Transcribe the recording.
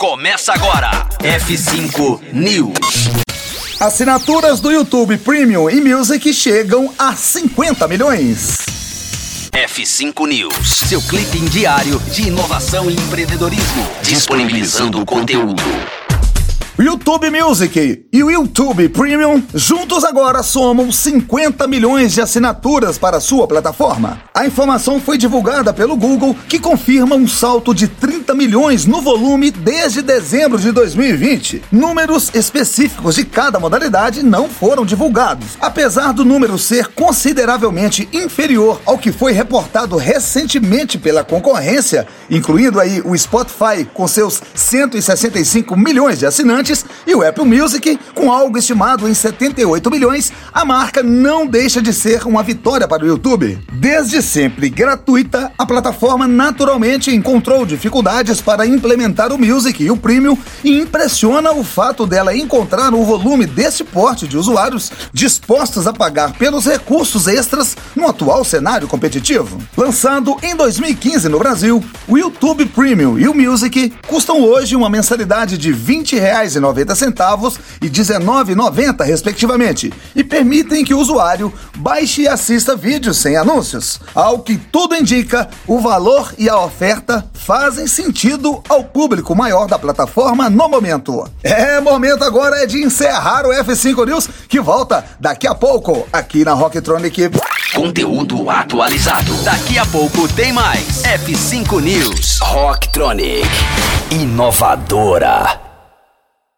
Começa agora. F5 News. Assinaturas do YouTube Premium e Music chegam a 50 milhões. F5 News, seu clipe diário de inovação e empreendedorismo, disponibilizando o conteúdo. YouTube Music e o YouTube Premium juntos agora somam 50 milhões de assinaturas para sua plataforma. A informação foi divulgada pelo Google, que confirma um salto de 30 milhões no volume desde dezembro de 2020. Números específicos de cada modalidade não foram divulgados, apesar do número ser consideravelmente inferior ao que foi reportado recentemente pela concorrência, incluindo aí o Spotify com seus 165 milhões de assinantes e o Apple Music, com algo estimado em 78 milhões, a marca não deixa de ser uma vitória para o YouTube. Desde sempre gratuita, a plataforma naturalmente encontrou dificuldades para implementar o Music e o Premium e impressiona o fato dela encontrar um volume desse porte de usuários dispostos a pagar pelos recursos extras no atual cenário competitivo. Lançado em 2015 no Brasil, o YouTube Premium e o Music custam hoje uma mensalidade de 20 reais 90 centavos e 19,90 respectivamente, e permitem que o usuário baixe e assista vídeos sem anúncios. Ao que tudo indica, o valor e a oferta fazem sentido ao público maior da plataforma no momento. É, momento agora é de encerrar o F5 News, que volta daqui a pouco aqui na Rocktronic. Conteúdo atualizado. Daqui a pouco tem mais. F5 News. Rocktronic. Inovadora.